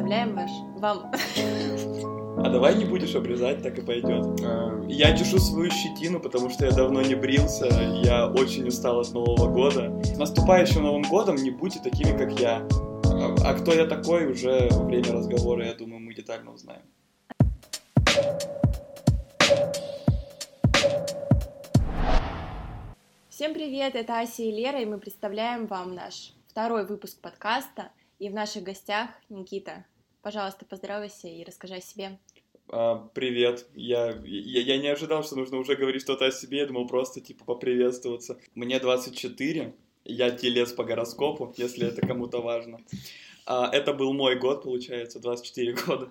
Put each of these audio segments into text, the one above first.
представляем ваш... вам... А давай не будешь обрезать, так и пойдет. А, я чешу свою щетину, потому что я давно не брился. Я очень устал от Нового года. С наступающим Новым годом не будьте такими, как я. А, а кто я такой, уже во время разговора, я думаю, мы детально узнаем. Всем привет, это Ася и Лера, и мы представляем вам наш второй выпуск подкаста. И в наших гостях Никита. Пожалуйста, поздоровайся и расскажи о себе. А, привет. Я, я, я не ожидал, что нужно уже говорить что-то о себе. Я думал просто, типа, поприветствоваться. Мне 24. Я телец по гороскопу, если это кому-то важно. А, это был мой год, получается, 24 года.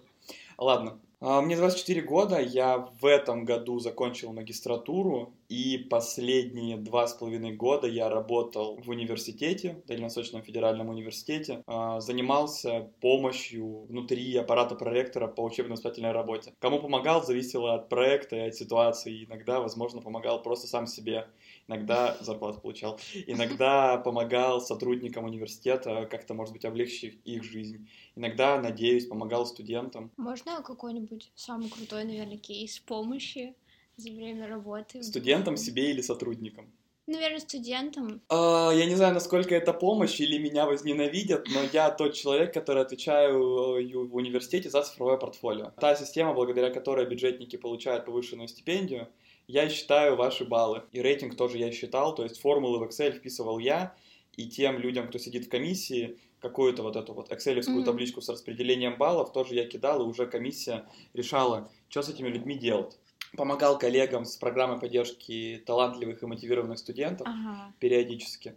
Ладно, а, мне 24 года, я в этом году закончил магистратуру, и последние два с половиной года я работал в университете, Дальневосточном федеральном университете, а, занимался помощью внутри аппарата проректора по учебно-воспитательной работе. Кому помогал, зависело от проекта и от ситуации, иногда, возможно, помогал просто сам себе, иногда зарплату получал, иногда помогал сотрудникам университета как-то, может быть, облегчив их жизнь, иногда, надеюсь, помогал студентам. Можно какой-нибудь самый крутой, наверное, кейс помощи за время работы? Студентам, себе или сотрудникам? Наверное, студентам. Uh, я не знаю, насколько это помощь или меня возненавидят, но я тот человек, который отвечаю э, в университете за цифровое портфолио. Та система, благодаря которой бюджетники получают повышенную стипендию, я считаю ваши баллы. И рейтинг тоже я считал, то есть формулы в Excel вписывал я, и тем людям, кто сидит в комиссии, какую-то вот эту вот экселевскую mm-hmm. табличку с распределением баллов тоже я кидал, и уже комиссия решала, что с этими людьми делать. Помогал коллегам с программой поддержки талантливых и мотивированных студентов ага. периодически.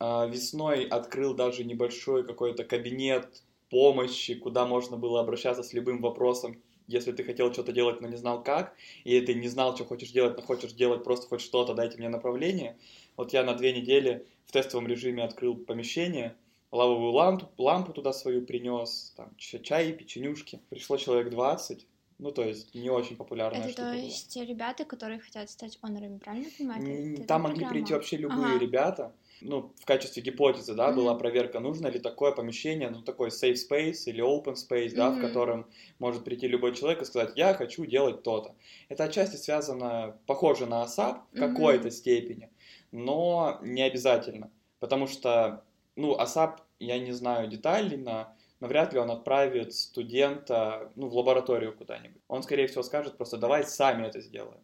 А, весной открыл даже небольшой какой-то кабинет помощи, куда можно было обращаться с любым вопросом, если ты хотел что-то делать, но не знал как, и ты не знал, что хочешь делать, но хочешь делать просто хоть что-то, дайте мне направление. Вот я на две недели в тестовом режиме открыл помещение, лавовую лампу, лампу туда свою принес, там чай, печенюшки. Пришло человек 20, ну, то есть, не очень популярная Это штука то есть была. ребята, которые хотят стать онорами, правильно понимаю? Там могли прийти вообще любые ага. ребята. Ну, в качестве гипотезы, да, mm-hmm. была проверка, нужно ли такое помещение, ну, такой safe space или open space, mm-hmm. да, в котором может прийти любой человек и сказать, я хочу делать то-то. Это отчасти связано, похоже на ASAP в mm-hmm. какой-то степени, но не обязательно, потому что, ну, ASAP я не знаю детально, но вряд ли он отправит студента ну, в лабораторию куда-нибудь. Он, скорее всего, скажет просто «давай сами это сделаем».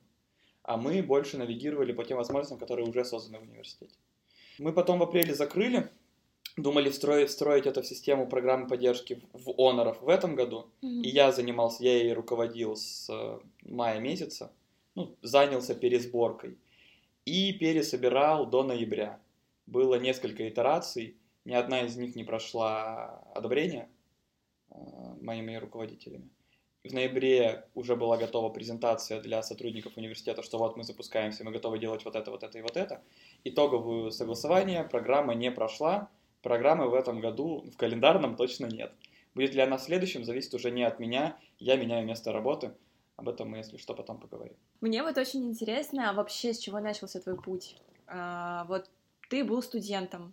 А мы больше навигировали по тем возможностям, которые уже созданы в университете. Мы потом в апреле закрыли, думали встроить, встроить это в систему программы поддержки в Honor в этом году. Mm-hmm. И я занимался, я ей руководил с э, мая месяца, ну, занялся пересборкой. И пересобирал до ноября. Было несколько итераций, ни одна из них не прошла одобрение э, моими руководителями. В ноябре уже была готова презентация для сотрудников университета, что вот мы запускаемся, мы готовы делать вот это, вот это и вот это. Итоговое согласование, программа не прошла, программы в этом году в календарном точно нет. Будет ли она в следующем, зависит уже не от меня, я меняю место работы. Об этом мы, если что, потом поговорим. Мне вот очень интересно, а вообще с чего начался твой путь? А, вот ты был студентом,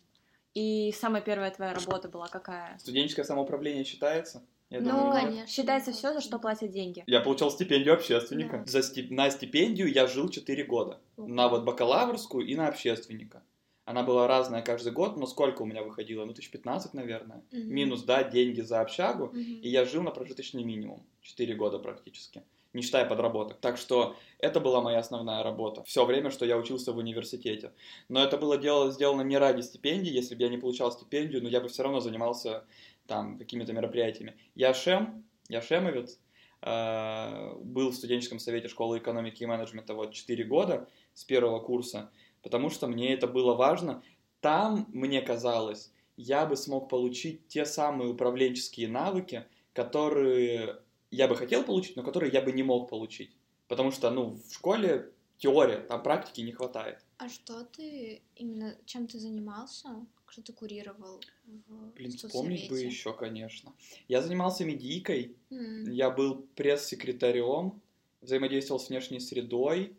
и самая первая твоя работа была какая? Студенческое самоуправление считается? Я ну, думаю, конечно. Считается все, за что платят деньги. Я получал стипендию общественника. Да. За стип... На стипендию я жил 4 года. Угу. На вот бакалаврскую и на общественника. Она была разная каждый год, но сколько у меня выходило? Ну, тысяч пятнадцать, наверное. Угу. Минус, да, деньги за общагу. Угу. И я жил на прожиточный минимум. 4 года практически не считая подработок. Так что это была моя основная работа. Все время, что я учился в университете. Но это было дело, сделано не ради стипендии. Если бы я не получал стипендию, но я бы все равно занимался там какими-то мероприятиями. Я шем, я шемовец, э, был в студенческом совете школы экономики и менеджмента вот 4 года с первого курса, потому что мне это было важно. Там, мне казалось, я бы смог получить те самые управленческие навыки, которые я бы хотел получить, но которые я бы не мог получить. Потому что, ну, в школе теория, там практики не хватает. А что ты именно, чем ты занимался? Что ты курировал в Блин, вспомнить бы еще, конечно. Я занимался медийкой, mm. я был пресс-секретарем, взаимодействовал с внешней средой,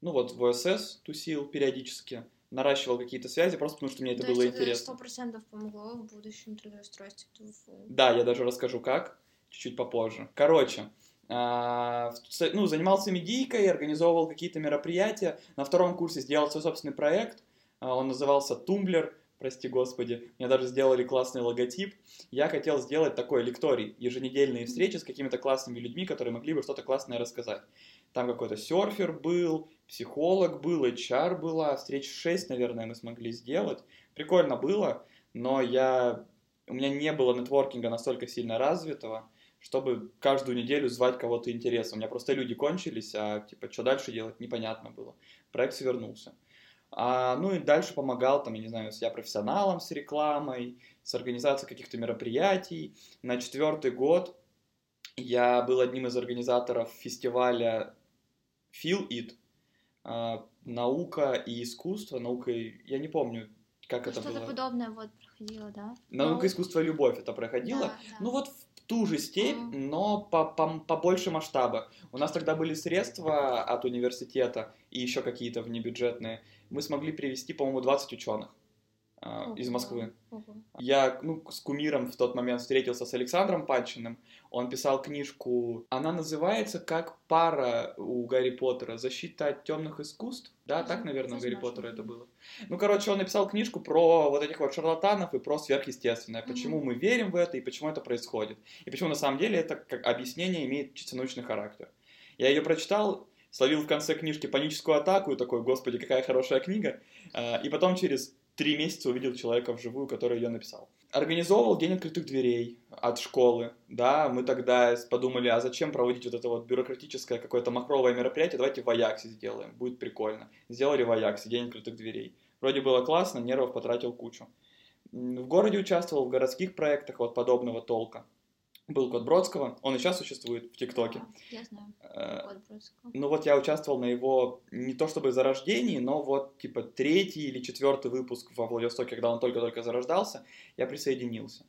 ну вот в ОСС тусил периодически, наращивал какие-то связи, просто потому что мне это То было есть интересно. сто процентов помогло в будущем трудоустройстве в. Да, я даже расскажу как, чуть-чуть попозже. Короче, ну, занимался медийкой, организовывал какие-то мероприятия. На втором курсе сделал свой собственный проект. А, Он назывался Тумблер, прости господи. Мне даже сделали классный логотип. Я хотел сделать такой лекторий, еженедельные встречи с какими-то классными людьми, которые могли бы что-то классное рассказать. Там какой-то серфер был, психолог был, HR была, встреч 6, наверное, мы смогли сделать. Прикольно было, но я... у меня не было нетворкинга настолько сильно развитого, чтобы каждую неделю звать кого-то интересно. У меня просто люди кончились, а типа что дальше делать, непонятно было. Проект свернулся. А, ну и дальше помогал, там, я не знаю, с я профессионалом, с рекламой, с организацией каких-то мероприятий. На четвертый год я был одним из организаторов фестиваля Feel It. А, наука и искусство, наука и... Я не помню, как Ну, это Что-то было. подобное вот проходило, да? Наука, Ну, искусство любовь это проходило. да, да. Ну вот в ту же степь, но по, по, побольше масштаба. У нас тогда были средства от университета и еще какие-то внебюджетные. Мы смогли привести, по-моему, 20 ученых а, из Москвы. Я ну, с кумиром в тот момент встретился с Александром Панчиным. Он писал книжку. Она называется как пара у Гарри Поттера «Защита от темных искусств». Да, так, наверное, у Гарри. Поттера это было. Ну, короче, он написал книжку про вот этих вот шарлатанов и про сверхъестественное. Почему мы верим в это и почему это происходит. И почему на самом деле это как объяснение имеет чисто научный характер. Я ее прочитал, словил в конце книжки паническую атаку и такой, господи, какая хорошая книга. А, И потом через три месяца увидел человека вживую, который ее написал. Организовывал День открытых дверей от школы, да, мы тогда подумали, а зачем проводить вот это вот бюрократическое какое-то махровое мероприятие, давайте в Аяксе сделаем, будет прикольно. Сделали в Аяксе День открытых дверей. Вроде было классно, нервов потратил кучу. В городе участвовал в городских проектах вот подобного толка. Был код Бродского, он и сейчас существует в ТикТоке. Да, Я знаю. Э, Код Бродского. ну вот я участвовал на его не то чтобы зарождении, но вот типа третий или четвертый выпуск во Владивостоке, когда он только-только зарождался, я присоединился.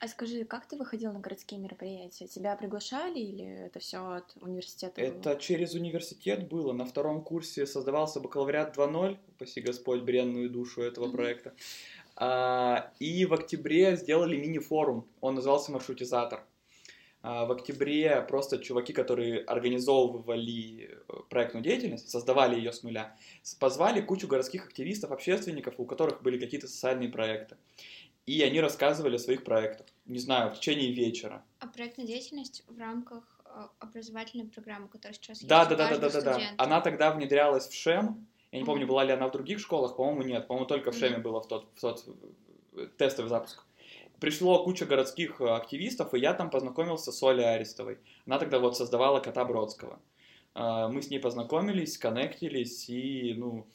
А скажи, как ты выходил на городские мероприятия? Тебя приглашали или это все от университета было? Это через университет было. На втором курсе создавался бакалавриат 2.0, упаси Господь бренную душу этого Мгм. проекта. А, и в октябре сделали мини-форум, он назывался «Маршрутизатор». А, В октябре просто чуваки, которые организовывали э, проектную деятельность, создавали ее с нуля, позвали кучу городских активистов, общественников, у которых были какие-то социальные проекты. И они рассказывали о своих проектах, не знаю, в течение вечера. А проектная деятельность в рамках э, образовательной программы, которая сейчас есть Да, у да, да, да, да, да, да. Она тогда внедрялась в ШЕМ. Я не помню, была ли она в других школах, по-моему, нет. По-моему, только в. ШЕМе было в тот, в тот э, тестовый запуск. Пришло куча городских э, активистов, и я там познакомился с Олей Арестовой. Она тогда вот создавала Кота Бродского. А, Мы с ней познакомились, коннектились и, ну,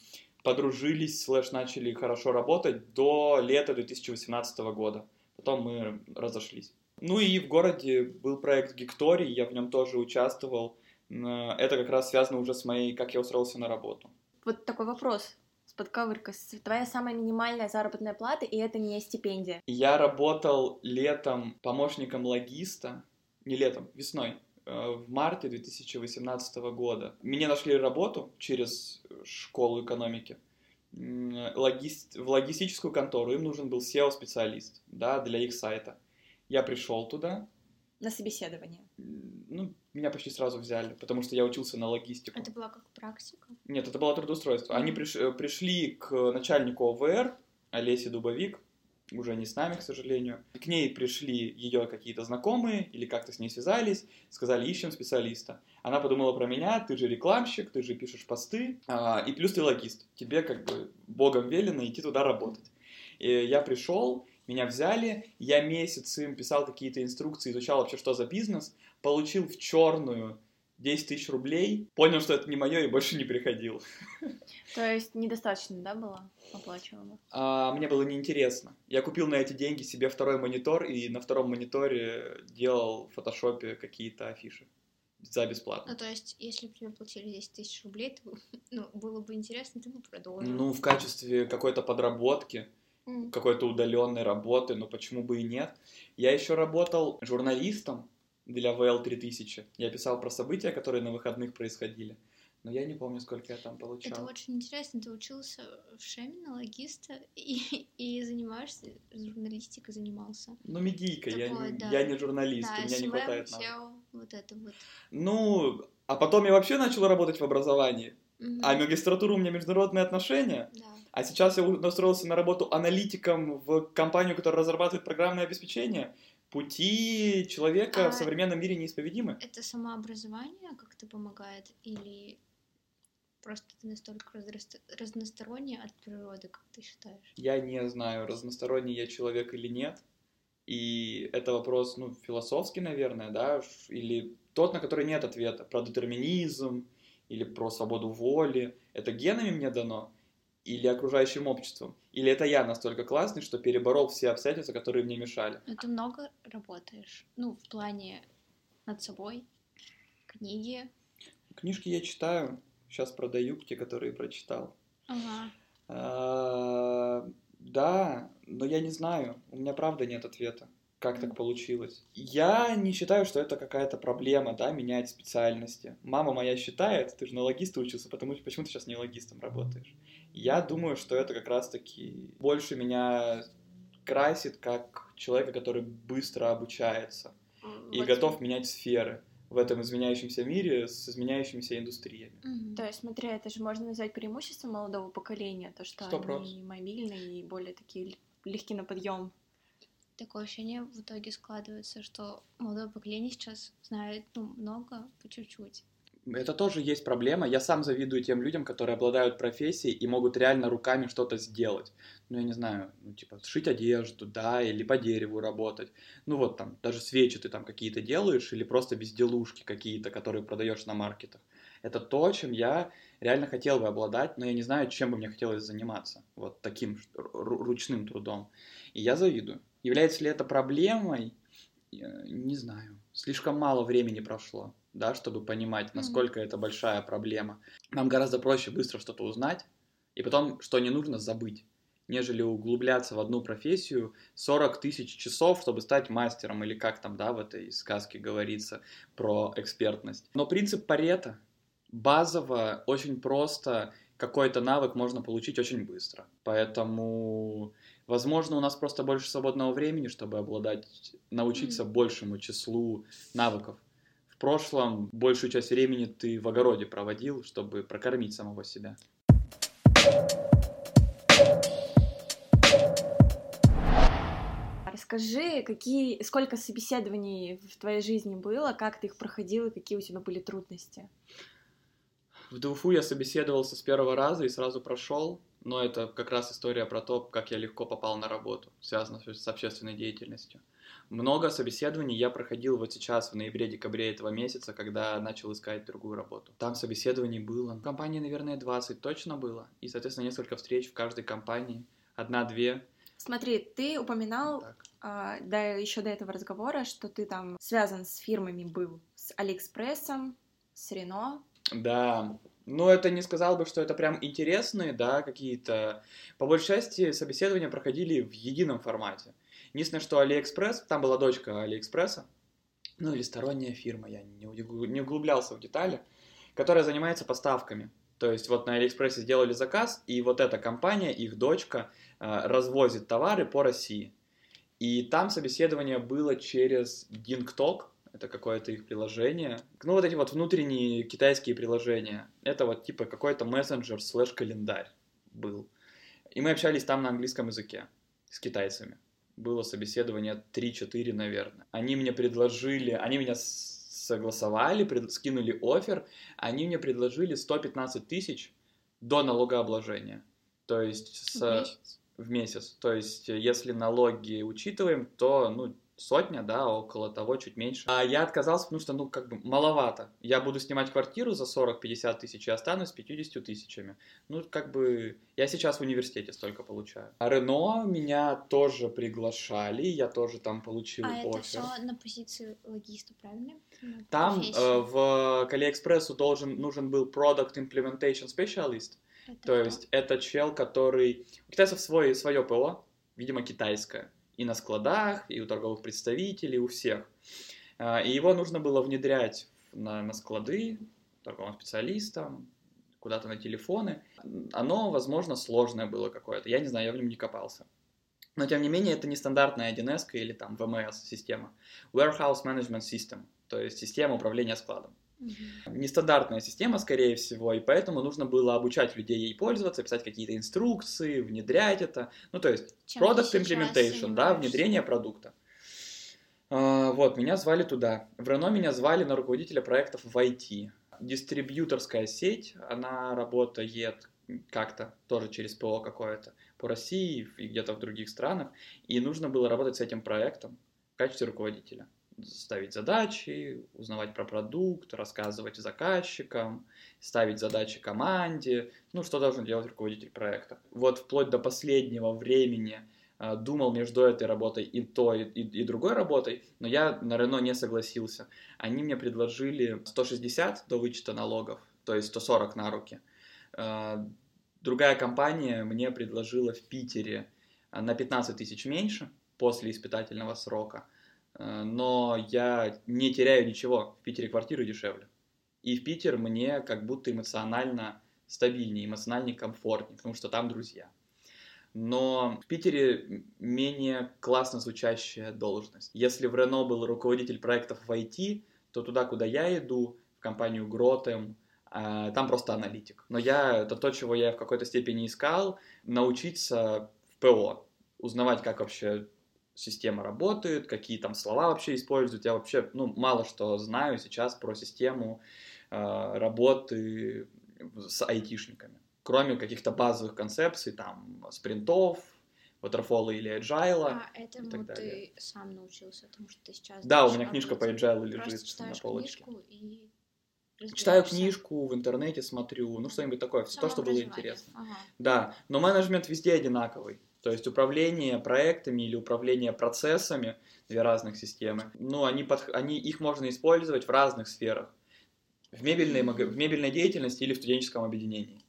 подружились, слэш, начали хорошо работать до лета 2018 года. Потом мы разошлись. Ну и в городе был проект Гекторий, я в нем тоже участвовал. М, Это как раз связано уже с моей, как я устроился на работу. Вот такой вопрос с подковыркой. С- Твоя самая минимальная заработная плата, и это не стипендия. Я работал летом помощником логиста, не летом, весной, э, в марте 2018 года. Мне нашли работу через школу экономики логист- в логистическую контору. Им нужен был SEO-специалист да, для их сайта. Я пришел туда, На собеседование. Ну, меня почти сразу взяли, потому что я учился на логистику. Это была как практика? Нет, это было трудоустройство. Они приш- э, пришли к начальнику ОВР, Олесе Дубовик, уже не с нами, к сожалению. К ней пришли ее какие-то знакомые или как-то с ней связались, сказали, ищем специалиста. Она подумала про меня, ты же рекламщик, ты же пишешь посты, а, и плюс ты логист. Тебе как бы богом велено идти туда работать. И я пришел, меня взяли, я месяц им писал какие-то инструкции, изучал вообще, что за бизнес, получил в черную 10 тысяч рублей, понял, что это не мое и больше не приходил. То есть недостаточно, да, было оплачиваемо? А, мне было неинтересно. Я купил на эти деньги себе второй монитор и на втором мониторе делал в фотошопе какие-то афиши за бесплатно. Ну, то есть, если бы тебе платили 10 тысяч рублей, то ну, было бы интересно, ты бы продолжил. Ну, в качестве какой-то подработки, какой-то удаленной работы, но почему бы и нет. Я еще работал журналистом для ВЛ 3000. Я писал про события, которые на выходных происходили. Но я не помню, сколько я там получал. Это очень интересно. Ты учился в ШЕМе на логиста и, и занимаешься, журналистикой занимался. Ну, медийка, я, да. я не журналист, да, у меня SMM, не хватает SEO, вот это вот. Ну, а потом я вообще начал работать в образовании. Мгм. А магистратура у меня международные отношения. Да. А сейчас я устроился на работу аналитиком в компанию, которая разрабатывает программное обеспечение. Пути человека А- в современном мире неисповедимы. Это самообразование как-то помогает или просто ты настолько разносторонний от природы, как ты считаешь? Я не знаю, разносторонний я человек или нет. И это вопрос, ну, философский, наверное, да, или тот, на который нет ответа, про детерминизм или про свободу воли. Это генами мне дано или окружающим обществом? Или это я настолько классный, что переборол все обстоятельства, которые мне мешали? Ну, ты много работаешь, ну, в плане над собой, книги. Книжки я читаю, сейчас продаю те, которые прочитал. Ага. А, Да, но я не знаю, у меня правда нет ответа, как так получилось. Я не считаю, что это какая-то проблема, да, менять специальности. Мама моя считает, ты же на логиста учился, потому что почему ты сейчас не логистом работаешь? Я думаю, что это как раз-таки больше меня красит как человека, который быстро обучается и готов менять сферы в этом изменяющемся мире с изменяющимися индустриями. Мгм. То есть, смотри, это же можно назвать преимуществом молодого поколения, то, что Сто они проц. мобильные и более такие л- легки на подъем. Такое ощущение в итоге складывается, что молодое поколение сейчас знает ну, много по чуть-чуть. Это тоже есть проблема. Я сам завидую тем людям, которые обладают профессией и могут реально руками что-то сделать. Ну, я не знаю, ну, типа, сшить одежду, да, или по дереву работать. Ну, вот там, даже свечи ты там какие-то делаешь, или просто безделушки какие-то, которые продаешь на маркетах. Это то, чем я реально хотел бы обладать, но я не знаю, чем бы мне хотелось заниматься. Вот таким ручным трудом. И я завидую. Является ли это проблемой? Я Не знаю. Слишком мало времени прошло, да, чтобы понимать, насколько это большая проблема. Нам гораздо проще быстро что-то узнать, и потом, что не нужно, забыть, нежели углубляться в одну профессию 40 тысяч часов, чтобы стать мастером, или как там, да, в этой сказке говорится про экспертность. Но принцип Парета базово, очень просто, какой-то навык можно получить очень быстро. Поэтому, возможно, у нас просто больше свободного времени, чтобы обладать, научиться Мгм. большему числу навыков. В прошлом большую часть времени ты в огороде проводил, чтобы прокормить самого себя. Расскажи, какие, сколько собеседований в твоей жизни было, как ты их проходил и какие у тебя были трудности? В ДУФУ я собеседовался с первого раза и сразу прошел, но это как раз история про то, как я легко попал на работу, связанную с общественной деятельностью. Много собеседований я проходил вот сейчас, в ноябре-декабре этого месяца, когда начал искать другую работу. Там собеседований было. В компании, наверное, 20 точно было. И, соответственно, несколько встреч в каждой компании. Одна-две. Смотри, ты упоминал, Так. а, да, еще до этого разговора, что ты там связан с фирмами был, с Алиэкспрессом, с Рено. Да, ну это не сказал бы, что это прям интересные, да, какие-то. По большей части собеседования проходили в едином формате. Единственное, что Алиэкспресс, там была дочка Алиэкспресса, ну или сторонняя фирма, я не не углублялся в детали, которая занимается поставками. То есть вот на Алиэкспрессе сделали заказ, и вот эта компания, их дочка, э, развозит товары по России. И там собеседование было через DingTalk, это какое-то их приложение. Ну, вот эти вот внутренние китайские приложения. Это вот типа какой-то мессенджер слэш календарь был. И мы общались там на английском языке с китайцами. Было собеседование 3-4, наверное. Они мне предложили, они меня согласовали, пред- скинули офер, они мне предложили 115 тысяч до налогообложения. То есть с, В месяц. в месяц. То есть, если налоги учитываем, то, ну, сотня, да, около того, чуть меньше. А я отказался, потому что, ну, как бы, маловато. Я буду снимать квартиру за 40-50 тысяч и останусь с 50 тысячами. Ну, как бы, я сейчас в университете столько получаю. А Рено меня тоже приглашали, я тоже там получил А это офер. все на позиции логиста, правильно? На Там э, в Алиэкспрессу должен, нужен был Product Implementation Specialist, Это то кто? есть это чел, который... У китайцев свой, свое ПО, видимо, китайское. И на складах, и у торговых представителей, у всех. А, И его нужно было внедрять на, на склады, торговым специалистом, куда-то на телефоны. Оно, возможно, сложное было какое-то. Я не знаю, я в нем не копался. Но, тем не менее, это не стандартная 1С или там VMS система. Warehouse Management System, то есть система управления складом. Нестандартная система, скорее всего, и поэтому нужно было обучать людей ей пользоваться, писать какие-то инструкции, внедрять это. Ну, то есть, Чем product implementation, да, внедрение продукта. А, вот, меня звали туда. В Рено меня звали на руководителя проектов в IT. Дистрибьюторская сеть, она работает как-то тоже через ПО какое-то по России и где-то в других странах. И нужно было работать с этим проектом в качестве руководителя. Ставить задачи, узнавать про продукт, рассказывать заказчикам, ставить задачи команде. Ну, что должен делать руководитель проекта. Вот вплоть до последнего времени а, думал между этой работой и той, и, и другой работой, но я на Рено не согласился. Они мне предложили 160 до вычета налогов, то есть 140 на руки. А, другая компания мне предложила в Питере а, на 15 тысяч меньше после испытательного срока, но я не теряю ничего, в Питере квартиры дешевле. И в Питер мне как будто эмоционально стабильнее, эмоционально комфортнее, потому что там друзья но в Питере менее классно звучащая должность. Если в Рено был руководитель проектов в IT, то туда, куда я иду, в компанию Гротем, а, там просто аналитик. Но я, это то, чего я в какой-то степени искал, научиться в ПО, узнавать, как вообще система работает, какие там слова вообще используют. Я вообще, ну, мало что знаю сейчас про систему э, работы с айтишниками кроме каких-то базовых концепций, там, спринтов, waterfall или agile. А этому ты далее. сам научился, потому что ты сейчас... Да, у меня книжка по agile лежит на полочке. И Читаю книжку, в интернете смотрю, ну что-нибудь такое, то, что было интересно. Ага. Да, но менеджмент везде одинаковый. То есть управление проектами или управление процессами, две разных системы, ну, они, под, они, их можно использовать в разных сферах. В мебельной, в мебельной деятельности или в студенческом объединении.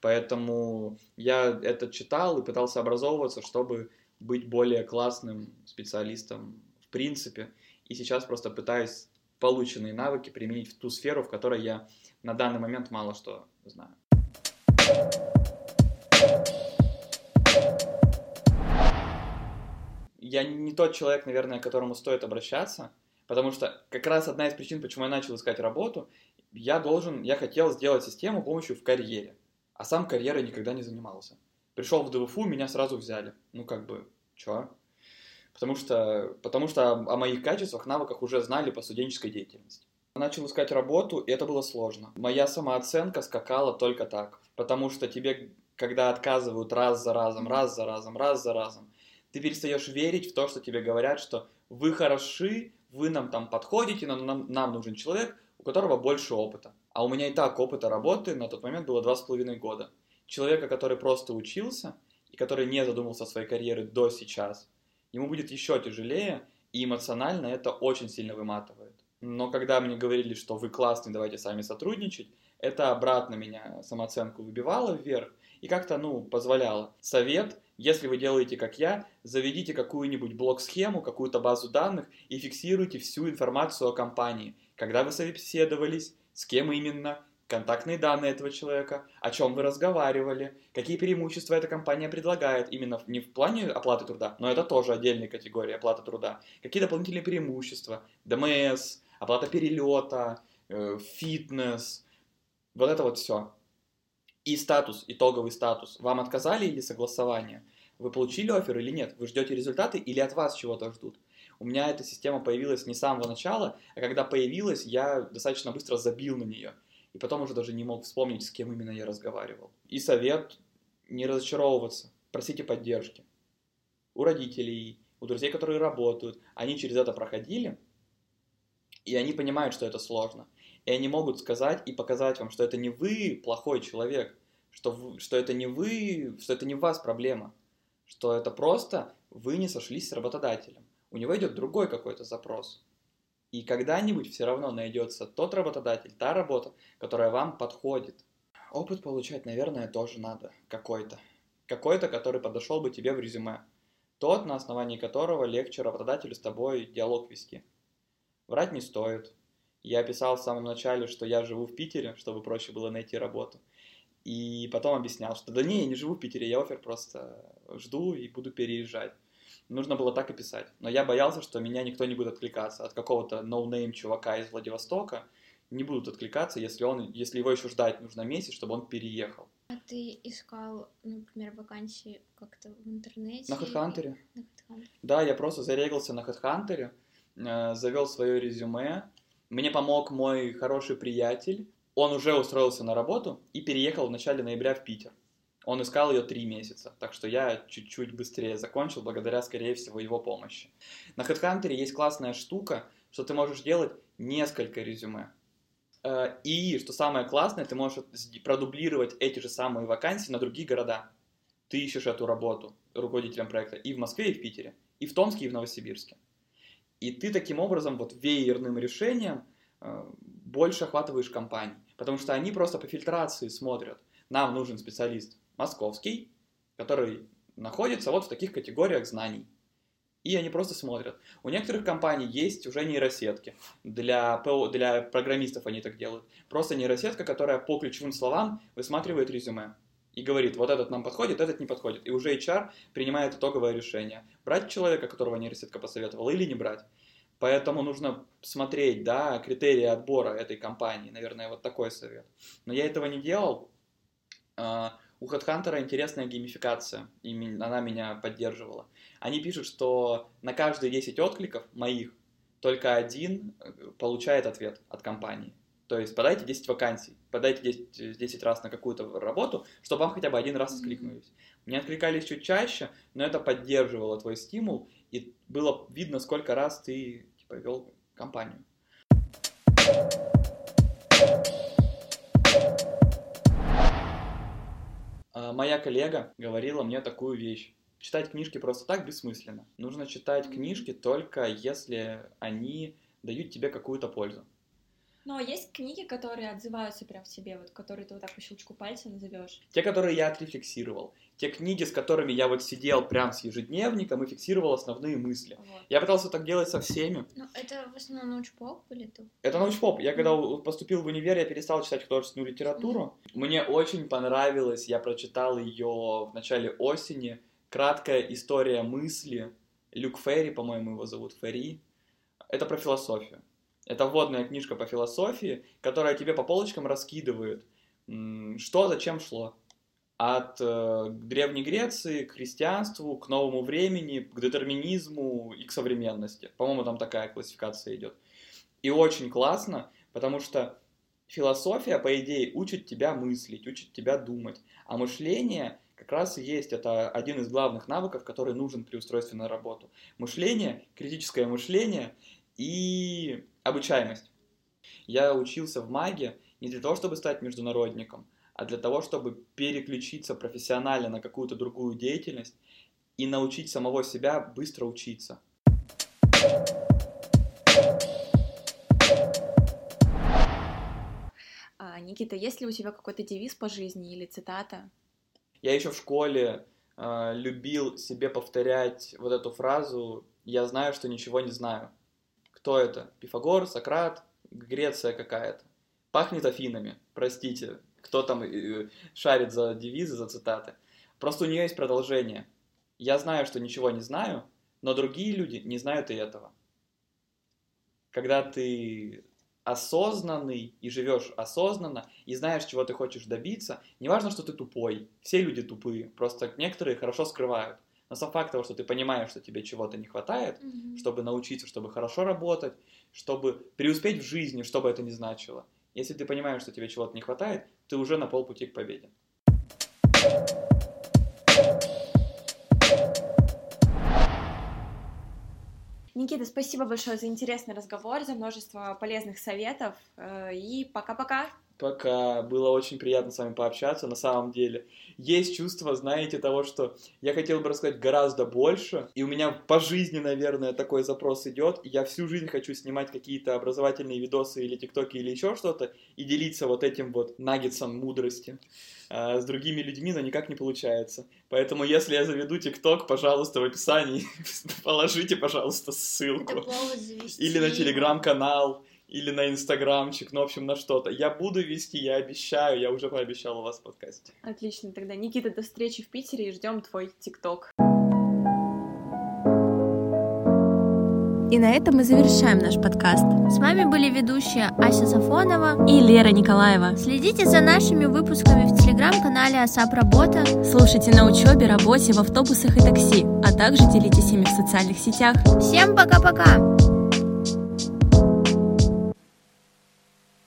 Поэтому я это читал и пытался образовываться, чтобы быть более классным специалистом в принципе. И сейчас просто пытаюсь полученные навыки применить в ту сферу, в которой я на данный момент мало что знаю. Я не тот человек, наверное, к которому стоит обращаться, потому что как раз одна из причин, почему я начал искать работу, я должен, я хотел сделать систему помощью в карьере а сам карьерой никогда не занимался. Пришел в ДВФУ, меня сразу взяли. Ну, как бы, чё? Потому что, потому что о моих качествах, навыках уже знали по студенческой деятельности. Начал искать работу, и это было сложно. Моя самооценка скакала только так. Потому что тебе, когда отказывают раз за разом, раз за разом, раз за разом, ты перестаешь верить в то, что тебе говорят, что вы хороши, вы нам там подходите, но нам, нам нужен человек, у которого больше опыта. А у меня и так опыта работы на тот момент было два с половиной года. Человека, который просто учился и который не задумался о своей карьере до сейчас, ему будет еще тяжелее, и эмоционально это очень сильно выматывает. Но когда мне говорили, что вы классный, давайте сами сотрудничать, это обратно меня самооценку выбивало вверх и как-то, ну, позволяло. Совет, если вы делаете как я, заведите какую-нибудь блок-схему, какую-то базу данных и фиксируйте всю информацию о компании. Когда вы собеседовались, с кем именно, контактные данные этого человека, о чем вы разговаривали, какие преимущества эта компания предлагает, именно не в плане оплаты труда, но это тоже отдельная категория оплаты труда, какие дополнительные преимущества, ДМС, оплата перелета, э, фитнес, вот это вот все. И статус, итоговый статус. Вам отказали или согласование? Вы получили офер или нет? Вы ждете результаты или от вас чего-то ждут? У меня эта система появилась не с самого начала, а когда появилась, я достаточно быстро забил на нее. И потом уже даже не мог вспомнить, с кем именно я разговаривал. И совет не разочаровываться, просите поддержки. У родителей, у друзей, которые работают, они через это проходили, и они понимают, что это сложно. И они могут сказать и показать вам, что это не вы плохой человек, что, вы, что это не вы, что это не у вас проблема, что это просто вы не сошлись с работодателем у него идет другой какой-то запрос. И когда-нибудь все равно найдется тот работодатель, та работа, которая вам подходит. Опыт получать, наверное, тоже надо. Какой-то. Какой-то, который подошел бы тебе в резюме. Тот, на основании которого легче работодателю с тобой диалог вести. Врать не стоит. Я писал в самом начале, что я живу в Питере, чтобы проще было найти работу. И потом объяснял, что да не, я не живу в Питере, я оффер просто жду и буду переезжать. Нужно было так и писать. Но я боялся, что меня никто не будет откликаться. От какого-то noname чувака из Владивостока не будут откликаться, если, он, если его еще ждать нужно месяц, чтобы он переехал. А ты искал, например, вакансии как-то в интернете? На HeadHunter. На HeadHunter. Да, я просто зарегался на HeadHunter, э, завел свое резюме. Мне помог мой хороший приятель. Он уже устроился на работу и переехал в начале ноября в Питер. Он искал ее три месяца, так что я чуть-чуть быстрее закончил, благодаря, скорее всего, его помощи. На HeadHunter есть классная штука, что ты можешь делать несколько резюме. Э, и, что самое классное, ты можешь продублировать эти же самые вакансии на другие города. Ты ищешь эту работу руководителем проекта и в Москве, и в Питере, и в Томске, и в Новосибирске. И ты таким образом, вот веерным решением, э, больше охватываешь компании. Потому что они просто по фильтрации смотрят. Нам нужен специалист московский, который находится вот в таких категориях знаний и они просто смотрят. У некоторых компаний есть уже нейросетки. Для, ПО, для программистов они так делают. Просто нейросетка, которая по ключевым словам высматривает резюме и говорит, вот этот нам подходит, этот не подходит. И уже HR принимает итоговое решение, брать человека, которого нейросетка посоветовала, или не брать. Поэтому нужно смотреть, да, критерии отбора этой компании, наверное, вот такой совет. Но я этого не делал. А, у HeadHunter интересная геймификация, и она меня поддерживала. Они пишут, что на каждые 10 откликов моих только один э, получает ответ от компании. То есть подайте 10 вакансий, подайте 10, 10 раз на какую-то работу, чтобы вам хотя бы один раз откликнулись. Мне откликались чуть чаще, но это поддерживало твой стимул, и было видно, сколько раз ты типа, вел компанию. А, моя коллега говорила мне такую вещь читать книжки просто так бессмысленно. Нужно читать книжки только если они дают тебе какую-то пользу. Ну, а есть книги, которые отзываются прям в себе, вот которые ты вот так по щелчку пальца назовешь? Те, которые я отрефлексировал. Те книги, с которыми я вот сидел прям с ежедневником и фиксировал основные мысли. Вот. Я пытался так делать со всеми. Ну, это в основном научпоп или то? Это научпоп. Я когда поступил в универ, я перестал читать художественную литературу. Mm-hmm. Мне очень понравилось, я прочитал ее в начале осени краткая история мысли. Люк Ферри, по-моему, его зовут Ферри. Это про философию. Это вводная книжка по философии, которая тебе по полочкам раскидывает, что зачем шло. От э, Древней Греции к христианству, к новому времени, к детерминизму и к современности. По-моему, там такая классификация идет. И очень классно, потому что философия, по идее, учит тебя мыслить, учит тебя думать. А мышление как раз и есть, это один из главных навыков, который нужен при устройстве на работу. Мышление, критическое мышление и обучаемость. Я учился в МАГе не для того, чтобы стать международником, а для того, чтобы переключиться профессионально на какую-то другую деятельность и научить самого себя быстро учиться. А, Никита, есть ли у тебя какой-то девиз по жизни или цитата? Я еще в школе э, любил себе повторять вот эту фразу «я знаю, что ничего не знаю». Кто это? Пифагор, Сократ, Греция какая-то. Пахнет Афинами, простите, кто там э, шарит за девизы, за цитаты. Просто у нее есть продолжение. Я знаю, что ничего не знаю, но другие люди не знают и этого. Когда ты осознанный и живешь осознанно, и знаешь, чего ты хочешь добиться, не важно, что ты тупой, все люди тупые, просто некоторые хорошо скрывают. Но сам факт того, что ты понимаешь, что тебе чего-то не хватает, mm-hmm. чтобы научиться, чтобы хорошо работать, чтобы преуспеть в жизни, что бы это ни значило. Если ты понимаешь, что тебе чего-то не хватает, ты уже на полпути к победе. Никита, спасибо большое за интересный разговор, за множество полезных советов. Э, и пока-пока. Пока. Было очень приятно с вами пообщаться, на самом деле. Есть чувство, знаете, того, что я хотел бы рассказать гораздо больше, и у меня по жизни, наверное, такой запрос идет, я всю жизнь хочу снимать какие-то образовательные видосы или тиктоки или еще что-то, и делиться вот этим вот наггетсом мудрости а, с другими людьми, но никак не получается. Поэтому, если я заведу ТикТок, пожалуйста, в описании положите, пожалуйста, ссылку. Или на телеграм-канал, или на инстаграмчик, ну, в общем, на что-то. Я буду вести, я обещаю, я уже пообещал у вас в подкасте. Отлично, тогда, Никита, до встречи в Питере и ждем твой ТикТок. И на этом мы завершаем наш подкаст. С вами были ведущие Ася Сафонова и Лера Николаева. Следите за нашими выпусками в телеграм-канале Асап Работа. Слушайте на учебе, работе, в автобусах и такси, а также делитесь ими в социальных сетях. Всем пока-пока!